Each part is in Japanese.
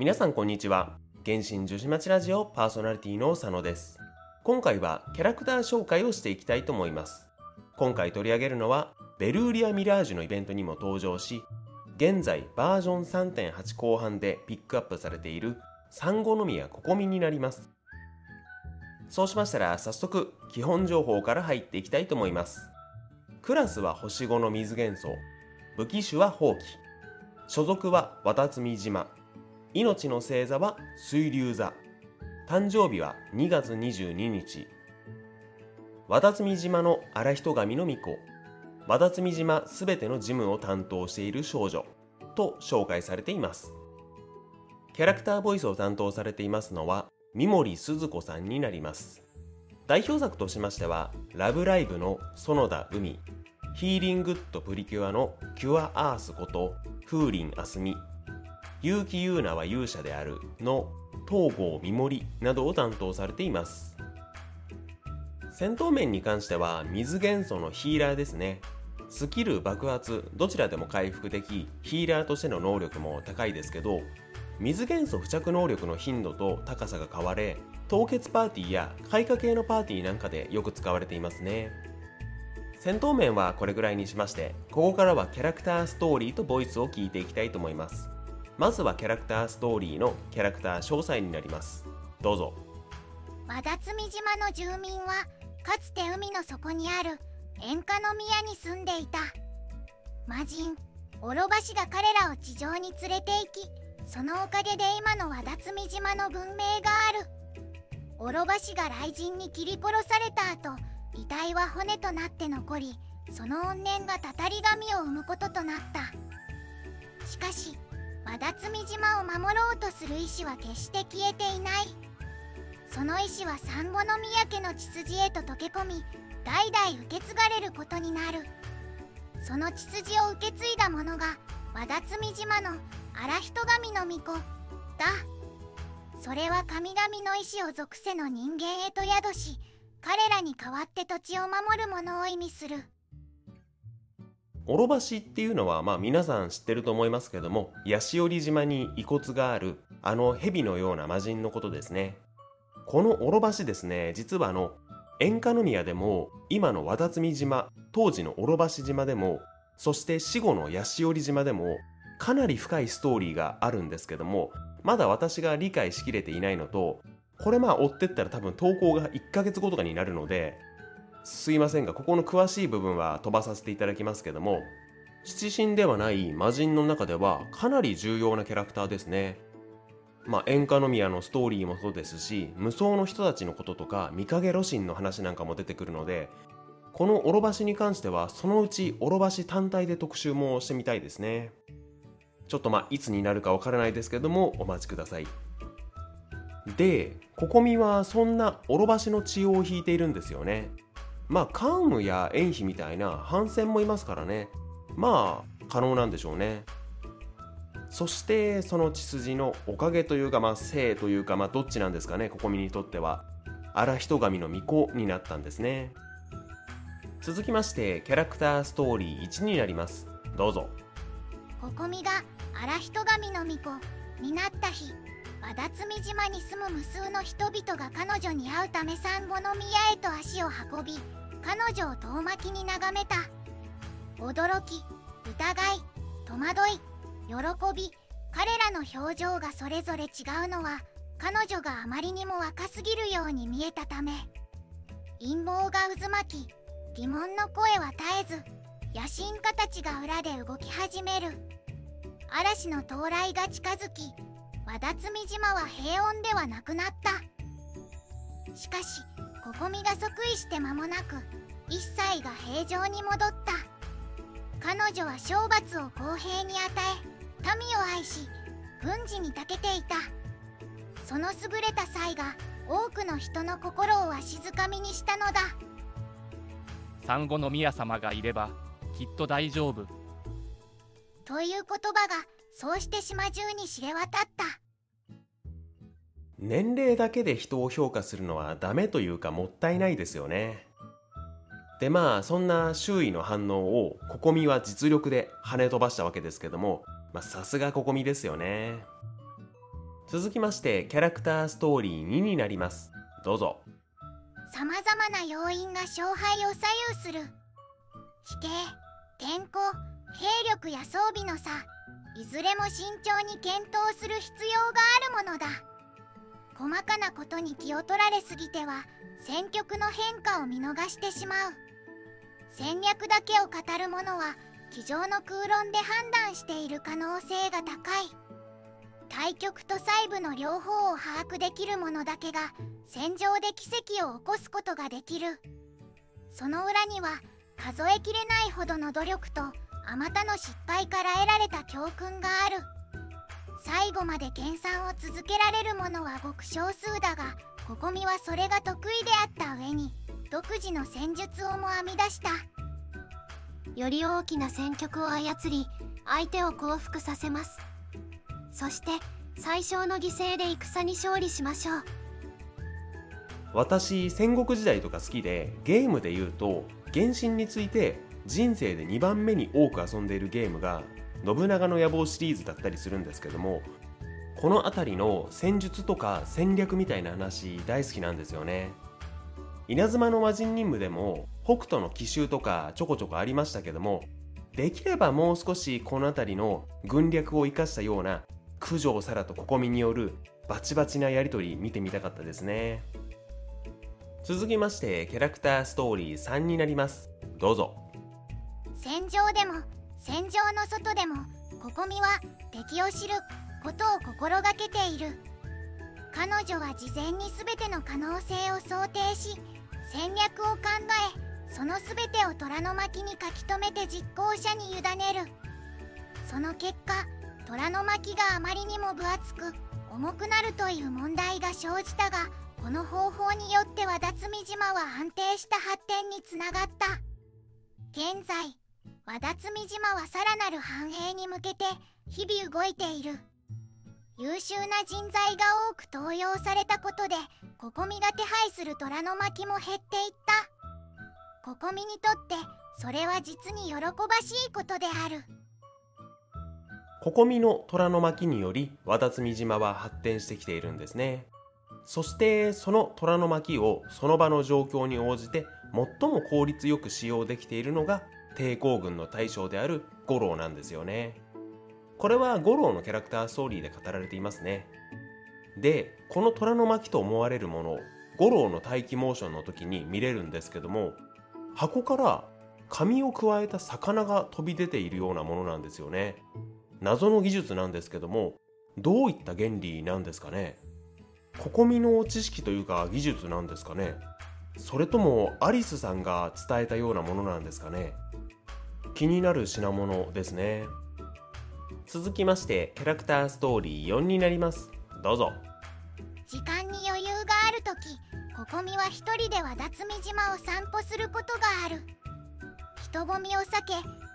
皆さんこんにちは。原神女子町ラジオパーソナリティの佐野です。今回はキャラクター紹介をしていきたいと思います。今回取り上げるのはベルーリアミラージュのイベントにも登場し現在バージョン3.8後半でピックアップされているサンゴノミヤココミになります。そうしましたら早速基本情報から入っていきたいと思います。クラスは星5の水元素武器種は放棄所属は綿積島命の星座は水流座。誕生日は2月22日。綿積島の荒人神の巫女綿積島すべての事務を担当している少女。と紹介されています。キャラクターボイスを担当されていますのは三森鈴子さんになります。代表作としましては「ラブライブ!」の園田海。ヒーリングッドプリキュアのキュアアースこと風林あすみ結城優奈は勇者であるの東郷三森などを担当されています。戦闘面に関しては水元素のヒーラーですね。スキル爆発どちらでも回復できヒーラーとしての能力も高いですけど水元素付着能力の頻度と高さが変われ凍結パーティーや開花系のパーティーなんかでよく使われていますね。戦闘面はこれぐらいにしましてここからはキャラクターストーリーとボイスを聞いていきたいと思います。まずはキャラクターストーリーのキャラクター詳細になります。どうぞ。和田摘島の住民はかつて海の底にある塩化の宮に住んでいた。魔人オロバシが彼らを地上に連れて行きそのおかげで今の和田摘島の文明がある。オロバシが雷神に切り殺された後遺体は骨となって残りその怨念がたたり神を生むこととなった。しかし和田摘島を守ろうとする意志は決して消えていない。その意志は産後の宮家の血筋へと溶け込み代々受け継がれることになる。その血筋を受け継いだ者が和田摘島の荒人神の巫女だ。それは神々の意志を属せの人間へと宿し彼らに代わって土地を守る者を意味する。オロバシっていうのはまあ皆さん知ってると思いますけどもヤシオリ島に遺骨があるあの蛇のような魔人のことですね。このオロバシですね実はあの塩化宮でも今の和田摘島当時のオロバシ島でもそして死後のヤシオリ島でもかなり深いストーリーがあるんですけどもまだ私が理解しきれていないのとこれまあ追ってったら多分投稿が1ヶ月後とかになるのですいませんがここの詳しい部分は飛ばさせていただきますけども七神ではない魔人の中ではかなり重要なキャラクターですね。まあ、塩化宮のストーリーもそうですし無双の人たちのこととか見影露心の話なんかも出てくるのでこのオロバシに関してはそのうちオロバシ単体で特集もしてみたいですね。ちょっとまあいつになるかわからないですけどもお待ちください。でココミはそんなオロバシの血を引いているんですよね。まあカームやエンヒみたいな反戦もいますからね。まあ可能なんでしょうね。そしてその血筋のおかげというかまあ性というかまあどっちなんですかねココミにとっては。荒人神の巫女になったんですね。続きましてキャラクターストーリー1になります。どうぞ。ココミが荒人神の巫女になった日和田摘島に住む無数の人々が彼女に会うため産後の宮へと足を運び彼女を遠巻きに眺めた。驚き疑い戸惑い喜び彼らの表情がそれぞれ違うのは彼女があまりにも若すぎるように見えたため。陰謀が渦巻き疑問の声は絶えず野心家たちが裏で動き始める。嵐の到来が近づき和田摘島は平穏ではなくなった。しかしここみが即位して間もなく一切が平常に戻った。彼女は懲罰を公平に与え民を愛し軍事に長けていた。その優れた才が多くの人の心をわしづかみにしたのだ。産後の宮様がいればきっと大丈夫。という言葉がそうして島中に知れ渡った。年齢だけで人を評価するのはダメというかもったいないですよねでまあそんな周囲の反応をココミは実力で跳ね飛ばしたわけですけどもさすがココミですよね。続きましてキャラクターストーリー2になります。どうぞ。さまざまな要因が勝敗を左右する。地形天候兵力や装備の差。いずれも慎重に検討する必要があるものだ。細かなことに気を取られすぎては戦局の変化を見逃してしまう。戦略だけを語る者は机上の空論で判断している可能性が高い。対局と細部の両方を把握できる者だけが戦場で奇跡を起こすことができる。その裏には数えきれないほどの努力とあまたの失敗から得られた教訓がある。最後まで研鑽を続けられる者はごく少数だがここみはそれが得意であった上に独自の戦術をも編み出した。より大きな戦局を操り相手を降伏させます。そして最小の犠牲で戦に勝利しましょう。私戦国時代とか好きでゲームで言うと原神について人生で2番目に多く遊んでいるゲームが信長の野望シリーズだったりするんですけどもこの辺りの戦術とか戦略みたいな話大好きなんですよね。稲妻の魔人任務でも北斗の奇襲とかちょこちょこありましたけどもできればもう少しこの辺りの軍略を生かしたような九条沙羅とココミによるバチバチなやり取り見てみたかったですね。続きましてキャラクターストーリー3になります。どうぞ。戦場でも戦場の外でもここみは敵を知ることを心がけている。彼女は事前に全ての可能性を想定し戦略を考えその全てを虎の巻に書き留めて実行者に委ねる。その結果虎の巻があまりにも分厚く重くなるという問題が生じたがこの方法によっては辰巳島は安定した発展につながった。現在和辰巳島はさらなる繁栄に向けて日々動いている。優秀な人材が多く登用されたことでココミが手配する虎の巻も減っていった。ココミにとってそれは実に喜ばしいことである。ココミの虎の巻により和辰巳島は発展してきているんですね。そしてその虎の巻をその場の状況に応じて最も効率よく使用できているのが抵抗軍の大将である五郎なんですよね。これは五郎のキャラクターストーリーで語られていますね。でこの虎の巻と思われるもの五郎の待機モーションの時に見れるんですけども箱から紙を加えた魚が飛び出ているようなものなんですよね。謎の技術なんですけどもどういった原理なんですかね。ここみの知識というか技術なんですかね。それともアリスさんが伝えたようなものなんですかね。気になる品物ですね。続きましてキャラクターストーリー4になります。どうぞ。時間に余裕がある時ここみは一人では辰巳島を散歩することがある。人混みを避け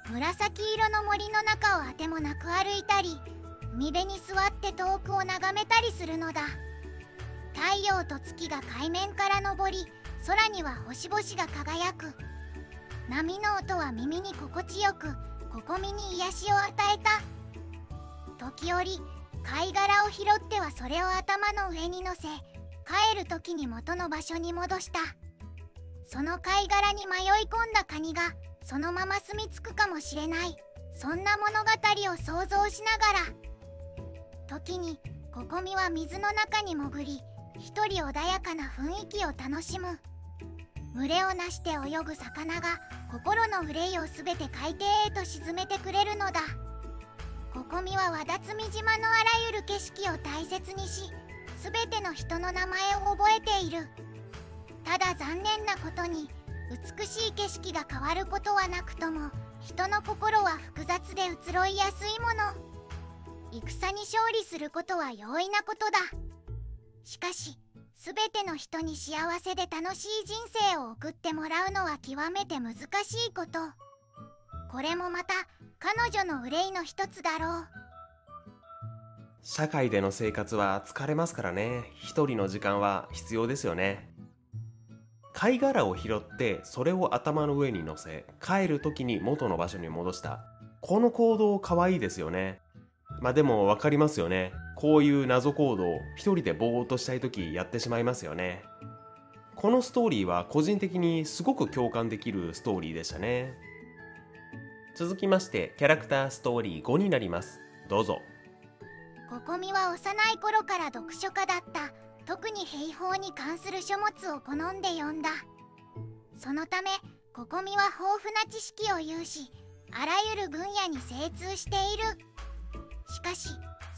紫色の森の中をあてもなく歩いたり海辺に座って遠くを眺めたりするのだ。太陽と月が海面から昇り空には星々が輝く。波の音は耳に心地よくここみに癒しを与えた。時折貝殻を拾ってはそれを頭の上に乗せ帰る時に元の場所に戻した。その貝殻に迷い込んだカニがそのまま住み着くかもしれない。そんな物語を想像しながら。時にここみは水の中に潜り一人穏やかな雰囲気を楽しむ。群れをなして泳ぐ魚が心の憂いを全て海底へと沈めてくれるのだ。ここみは和辰巳島のあらゆる景色を大切にし全ての人の名前を覚えている。ただ残念なことに美しい景色が変わることはなくとも人の心は複雑で移ろいやすいもの。戦に勝利することは容易なことだ。しかし全ての人に幸せで楽しい人生を送ってもらうのは極めて難しいこと。これもまた彼女の憂いの一つだろう。社会での生活は疲れますからね。一人の時間は必要ですよね。貝殻を拾ってそれを頭の上に乗せ帰る時に元の場所に戻した。この行動可愛いですよね。まあでも分かりますよね。こういう謎行動一人でぼーっとしたい時やってしまいますよね。このストーリーは個人的にすごく共感できるストーリーでしたね。続きましてキャラクターストーリー5になります。どうぞ。ここみは幼い頃から読書家だった。特に兵法に関する書物を好んで読んだ。そのためここみは豊富な知識を有しあらゆる分野に精通している。しかし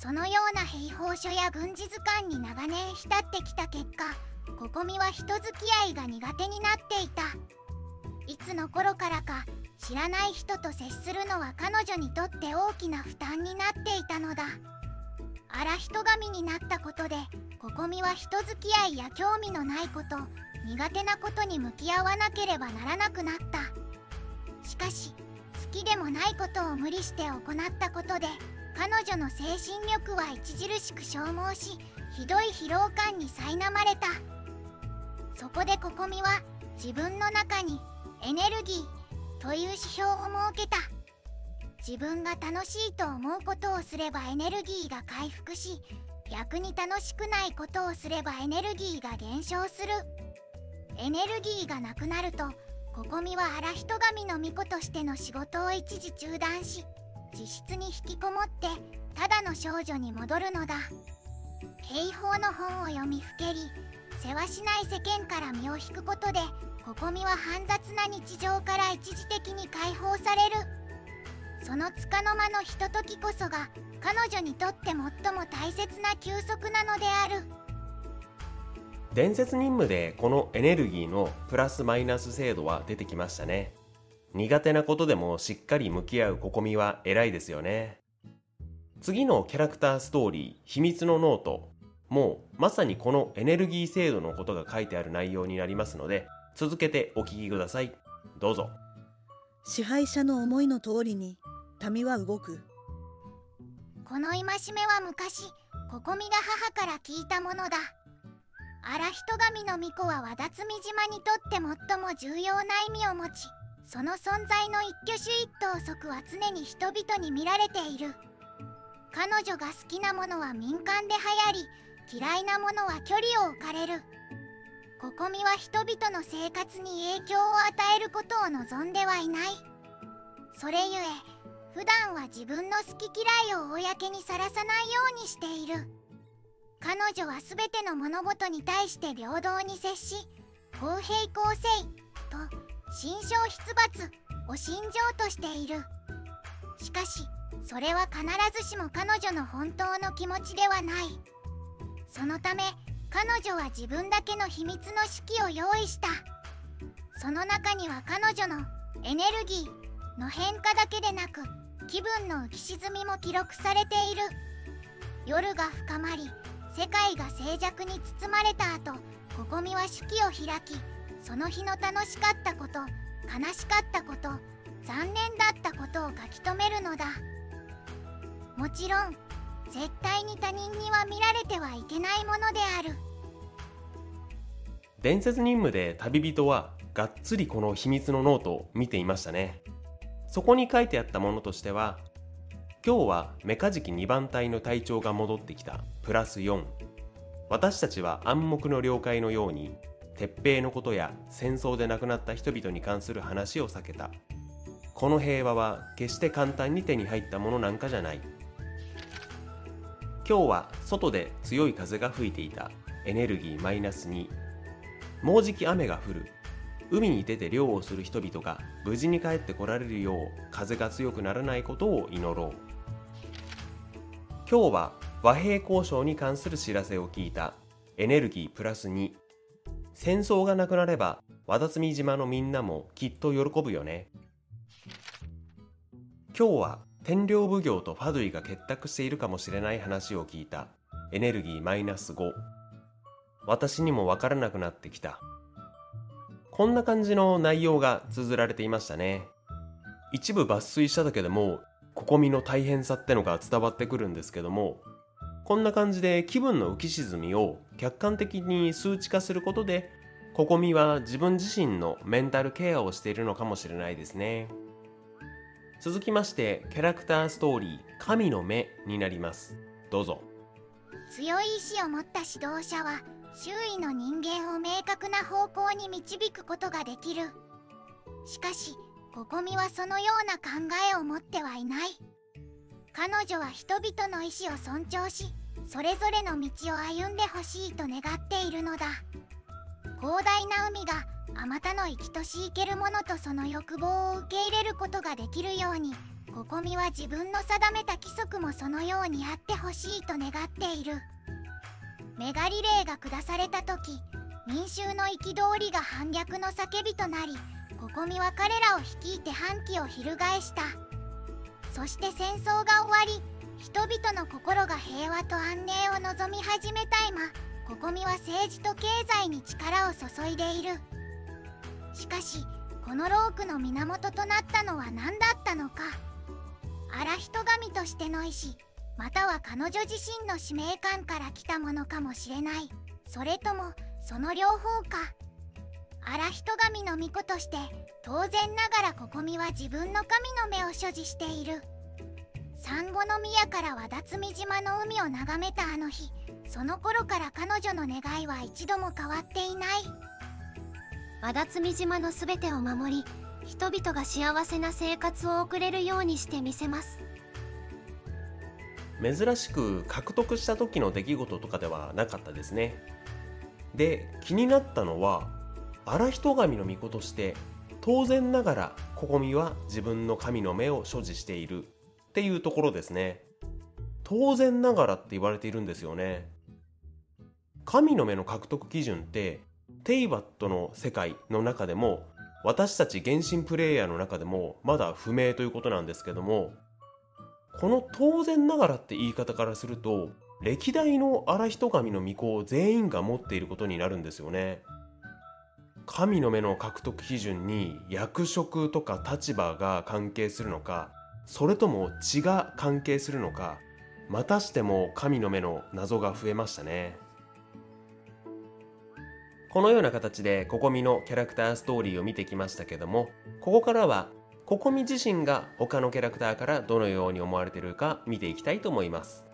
そのような兵法書や軍事図鑑に長年浸ってきた結果ここみは人付き合いが苦手になっていた。いつの頃からか知らない人と接するのは彼女にとって大きな負担になっていたのだ。荒人神になったことでここみは人付き合いや興味のないこと苦手なことに向き合わなければならなくなった。しかし好きでもないことを無理して行ったことで彼女の精神力は著しく消耗しひどい疲労感に苛まれた。そこでここみは自分の中にエネルギーという指標を設けた。自分が楽しいと思うことをすればエネルギーが回復し逆に楽しくないことをすればエネルギーが減少する。エネルギーがなくなるとここみは荒人神の巫女としての仕事を一時中断し自室に引きこもってただの少女に戻るのだ。兵法の本を読みふけり世話しない世間から身を引くことでここみは煩雑な日常から一時的に解放される。その束の間のひとときこそが彼女にとって最も大切な休息なのである。伝説任務でこのエネルギーのプラスマイナス制度は出てきましたね。苦手なことでもしっかり向き合うここみは偉いですよね。次のキャラクターストーリー秘密のノートもうまさにこのエネルギー制度のことが書いてある内容になりますので続けてお聞きください。どうぞ。支配者の思いの通りに民は動く。この戒めは昔ここみが母から聞いたものだ。荒人神の巫女は和田摘島にとって最も重要な意味を持ちその存在の一挙手一投足は常に人々に見られている。彼女が好きなものは民間で流行り嫌いなものは距離を置かれるここみは人々の生活に影響を与えることを望んではいない。それゆえ普段は自分の好き嫌いを公にさらさないようにしている。彼女は全ての物事に対して平等に接し公平公正と心象出没を信条としている。しかしそれは必ずしも彼女の本当の気持ちではない。そのため彼女は自分だけの秘密の式を用意した。その中には彼女のエネルギーの変化だけでなく気分の浮き沈みも記録されている。夜が深まり世界が静寂に包まれた後ここみは式を開きその日の楽しかったこと悲しかったこと残念だったことを書き留めるのだ。もちろん絶対に他人には見られてはいけないものである。伝説任務で旅人はがっつりこの秘密のノートを見ていましたね。そこに書いてあったものとしては今日はメカジキ2番隊の隊長が戻ってきたプラス4私たちは暗黙の了解のように鉄平のことや戦争で亡くなった人々に関する話を避けた。この平和は決して簡単に手に入ったものなんかじゃない。今日は外で強い風が吹いていた。エネルギーマイナス2もうじき雨が降る。海に出て漁をする人々が無事に帰ってこられるよう風が強くならないことを祈ろう。今日は和平交渉に関する知らせを聞いた。エネルギープラス2戦争がなくなれば和田島のみんなもきっと喜ぶよね。今日は天領奉行とファドゥイが結託しているかもしれない話を聞いた。エネルギーマイナス5私にもわからなくなってきた。こんな感じの内容が綴られていましたね。一部抜粋しただけでもここみの大変さってのが伝わってくるんですけどもこんな感じで気分の浮き沈みを客観的に数値化することでここみは自分自身のメンタルケアをしているのかもしれないですね。続きましてキャラクターストーリー「神の目」になります。どうぞ。強い意志を持った指導者は周囲の人間を明確な方向に導くことができる。しかしココミはそのような考えを持ってはいない。彼女は人々の意志を尊重しそれぞれの道を歩んでほしいと願っているのだ。広大な海があまたの生きとし生けるものとその欲望を受け入れることができるようにココミは自分の定めた規則もそのようにあってほしいと願っている。メガリレーが下された時民衆の憤りが反逆の叫びとなりココミは彼らを率いて反旗を翻した。そして戦争が終わり人々の心が平和と安寧を望み始めた今ココミは政治と経済に力を注いでいる。しかしこのロークの源となったのは何だったのか。荒人神としての意志または彼女自身の使命感から来たものかもしれない。それともその両方か。荒人神の巫女として当然ながらここみは自分の神の目を所持している。サンゴの宮から和田摘島の海を眺めたあの日その頃から彼女の願いは一度も変わっていない。和田摘島のすべてを守り人々が幸せな生活を送れるようにしてみせます。珍しく獲得した時の出来事とかではなかったですね。で気になったのは荒人神の巫女として当然ながらここみは自分の神の目を所持しているっていうところですね。当然ながらって言われているんですよね神の目の獲得基準ってテイバットの世界の中でも私たち原神プレイヤーの中でもまだ不明ということなんですけどもこの当然ながらって言い方からすると歴代の荒人神の巫女全員が持っていることになるんですよね。神の目の獲得基準に役職とか立場が関係するのかそれとも血が関係するのかまたしても神の目の謎が増えましたね。このような形でココミのキャラクターストーリーを見てきましたけどもここからはココミ自身が他のキャラクターからどのように思われているか見ていきたいと思います。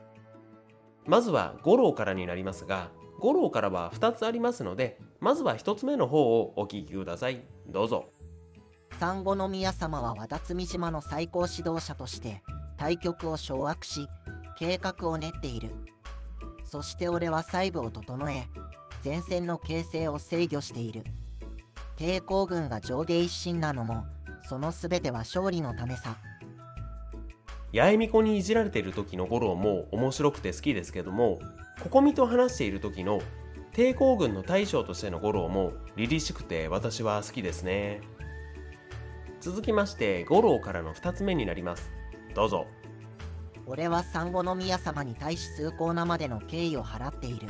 まずは五郎からになりますが五郎からは2つありますのでまずは1つ目の方をお聞きください。どうぞ。産後の宮様は和田摘島の最高指導者として対局を掌握し計画を練っている。そして俺は細部を整え前線の形成を制御している。抵抗軍が上下一心なのもその全ては勝利のためさ。八重巫女にいじられている時の五郎も面白くて好きですけどもここみと話している時の抵抗軍の大将としての五郎も凛々しくて私は好きですね。続きまして五郎からの2つ目になります。どうぞ。俺は産後宮様に対し崇高なまでの敬意を払っている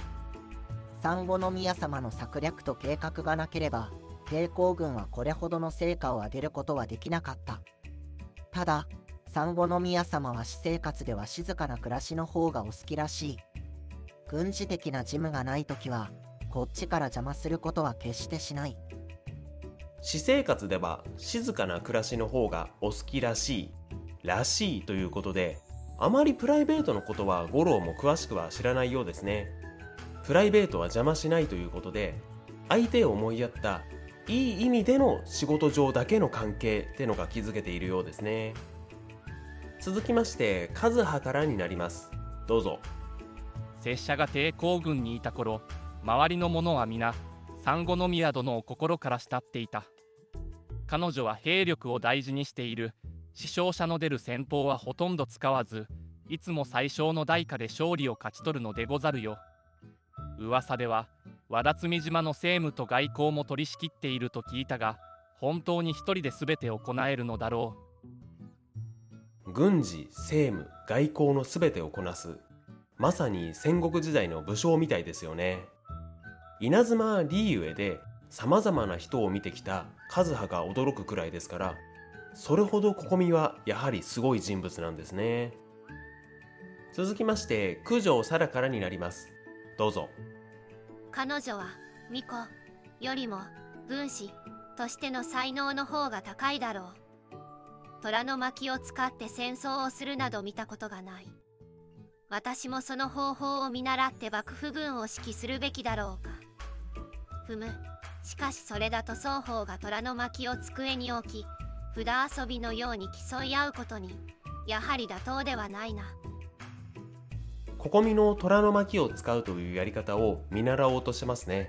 産後の宮様の策略と計画がなければ抵抗軍はこれほどの成果を上げることはできなかった。ただ産後の宮様は私生活では静かな暮らしの方がお好きらしい。軍事的な事務がない時はこっちから邪魔することは決してしない。私生活では静かな暮らしの方がお好きらしいらしいということであまりプライベートのことは五郎も詳しくは知らないようですね。プライベートは邪魔しないということで相手を思いやったいい意味での仕事上だけの関係ってのが築けているようですね。続きまして和葉からになります。どうぞ。拙者が抵抗軍にいた頃周りの者は皆産後の宮殿を心から慕っていた。彼女は兵力を大事にしている。死傷者の出る戦法はほとんど使わずいつも最小の代価で勝利を勝ち取るのでござるよ。噂では和田摘島の政務と外交も取り仕切っていると聞いたが本当に一人で全て行えるのだろう。軍事政務外交の全てをこなすまさに戦国時代の武将みたいですよね。稲妻リーウェで様々な人を見てきた和葉が驚くくらいですからそれほどここみはやはりすごい人物なんですね。続きまして九条沙羅からになります。どうぞ。彼女は巫女よりも軍師としての才能の方が高いだろう。虎の巻を使って戦争をするなど見たことがない。私もその方法を見習って幕府軍を指揮するべきだろうか。ふむ。しかしそれだと双方が虎の巻を机に置き札遊びのように競い合うことにやはり妥当ではないな。ここみの虎の巻を使うというやり方を見習おうとしますね。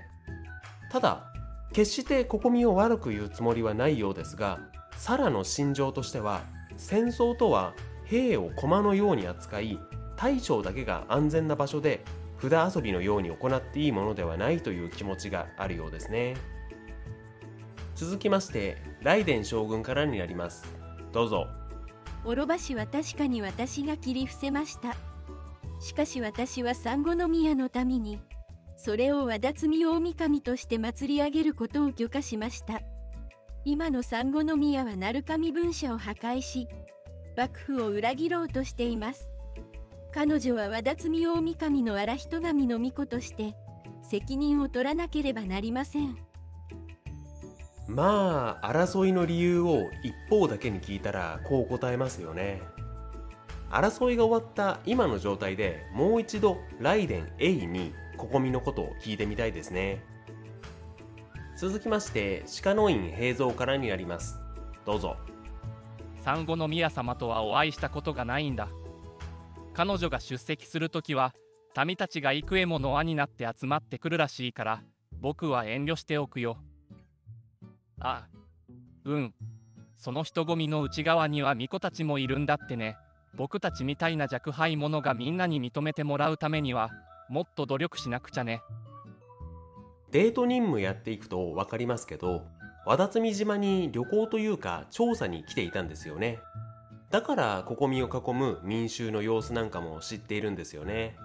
ただ決してここみを悪く言うつもりはないようですがサラの心情としては戦争とは兵を駒のように扱い大将だけが安全な場所で札遊びのように行っていいものではないという気持ちがあるようですね。続きまして雷電将軍からになります。どうぞ。諸橋は確かに私が切り伏せました。しかし私は産後の宮のためにそれを和田摘大神として祭り上げることを許可しました。今の産後の宮は鳴神分社を破壊し幕府を裏切ろうとしています。彼女は和田摘大神の荒人神の巫女として責任を取らなければなりません。まあ争いの理由を一方だけに聞いたらこう答えますよね。争いが終わった今の状態でもう一度ライデン A にここみのことを聞いてみたいですね。続きまして鹿の院平蔵からになります。どうぞ。産後の宮様とはお会いしたことがないんだ。彼女が出席するときは民たちが幾重もの輪になって集まってくるらしいから僕は遠慮しておくよ。あうん。その人混みの内側には巫女たちもいるんだってね。僕たちみたいな若輩者がみんなに認めてもらうためにはもっと努力しなくちゃね。デート任務やっていくと分かりますけど和田摘島に旅行というか調査に来ていたんですよね。だからここみを囲む民衆の様子なんかも知っているんですよね。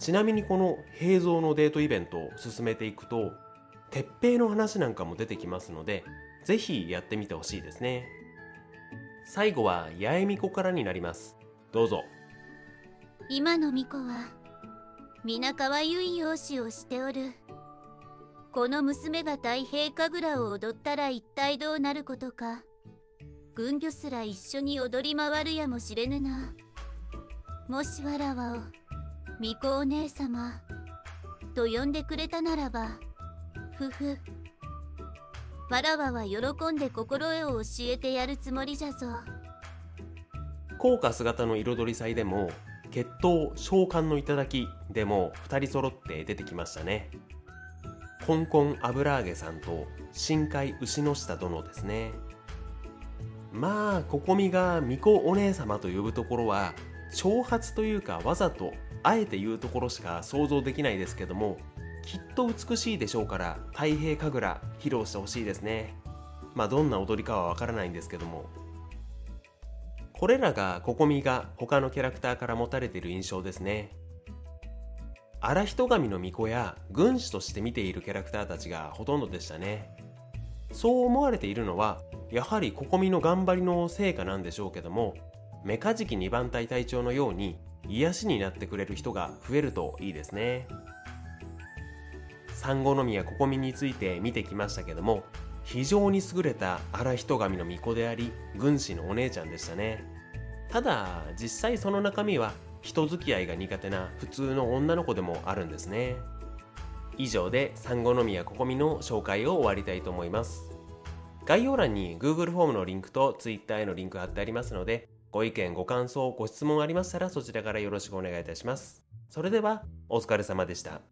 ちなみにこの平蔵のデートイベントを進めていくと鉄平の話なんかも出てきますのでぜひやってみてほしいですね。最後は八重巫女からになります。どうぞ。今の巫女は皆可愛い容姿をしておる。この娘が太平神楽を踊ったら一体どうなることか。軍魚すら一緒に踊り回るやもしれぬな。もしわらわを巫女お姉様と呼んでくれたならばふふわらわは喜んで心得を教えてやるつもりじゃぞ。効果姿の彩り祭でも血統召喚の頂でも2人揃って出てきましたね。香港油揚げさんと深海牛の下殿ですね。まあここみが巫女お姉様と呼ぶところは挑発というかわざとあえて言うところしか想像できないですけどもきっと美しいでしょうから太平神楽披露してほしいですね。まあどんな踊りかはわからないんですけども。これらがココミが他のキャラクターから持たれている印象ですね。荒人神の巫女や軍師として見ているキャラクターたちがほとんどでしたね。そう思われているのはやはりココミの頑張りの成果なんでしょうけどもメカジキ2番隊隊長のように癒しになってくれる人が増えるといいですね。産後宮ココミについて見てきましたけども非常に優れた荒人神の巫女であり軍師のお姉ちゃんでしたね。ただ実際その中身は人付き合いが苦手な普通の女の子でもあるんですね。以上で産後の宮ココミの紹介を終わりたいと思います。概要欄に Google フォームのリンクと Twitter へのリンク貼ってありますのでご意見ご感想ご質問ありましたらそちらからよろしくお願いいたします。それではお疲れ様でした。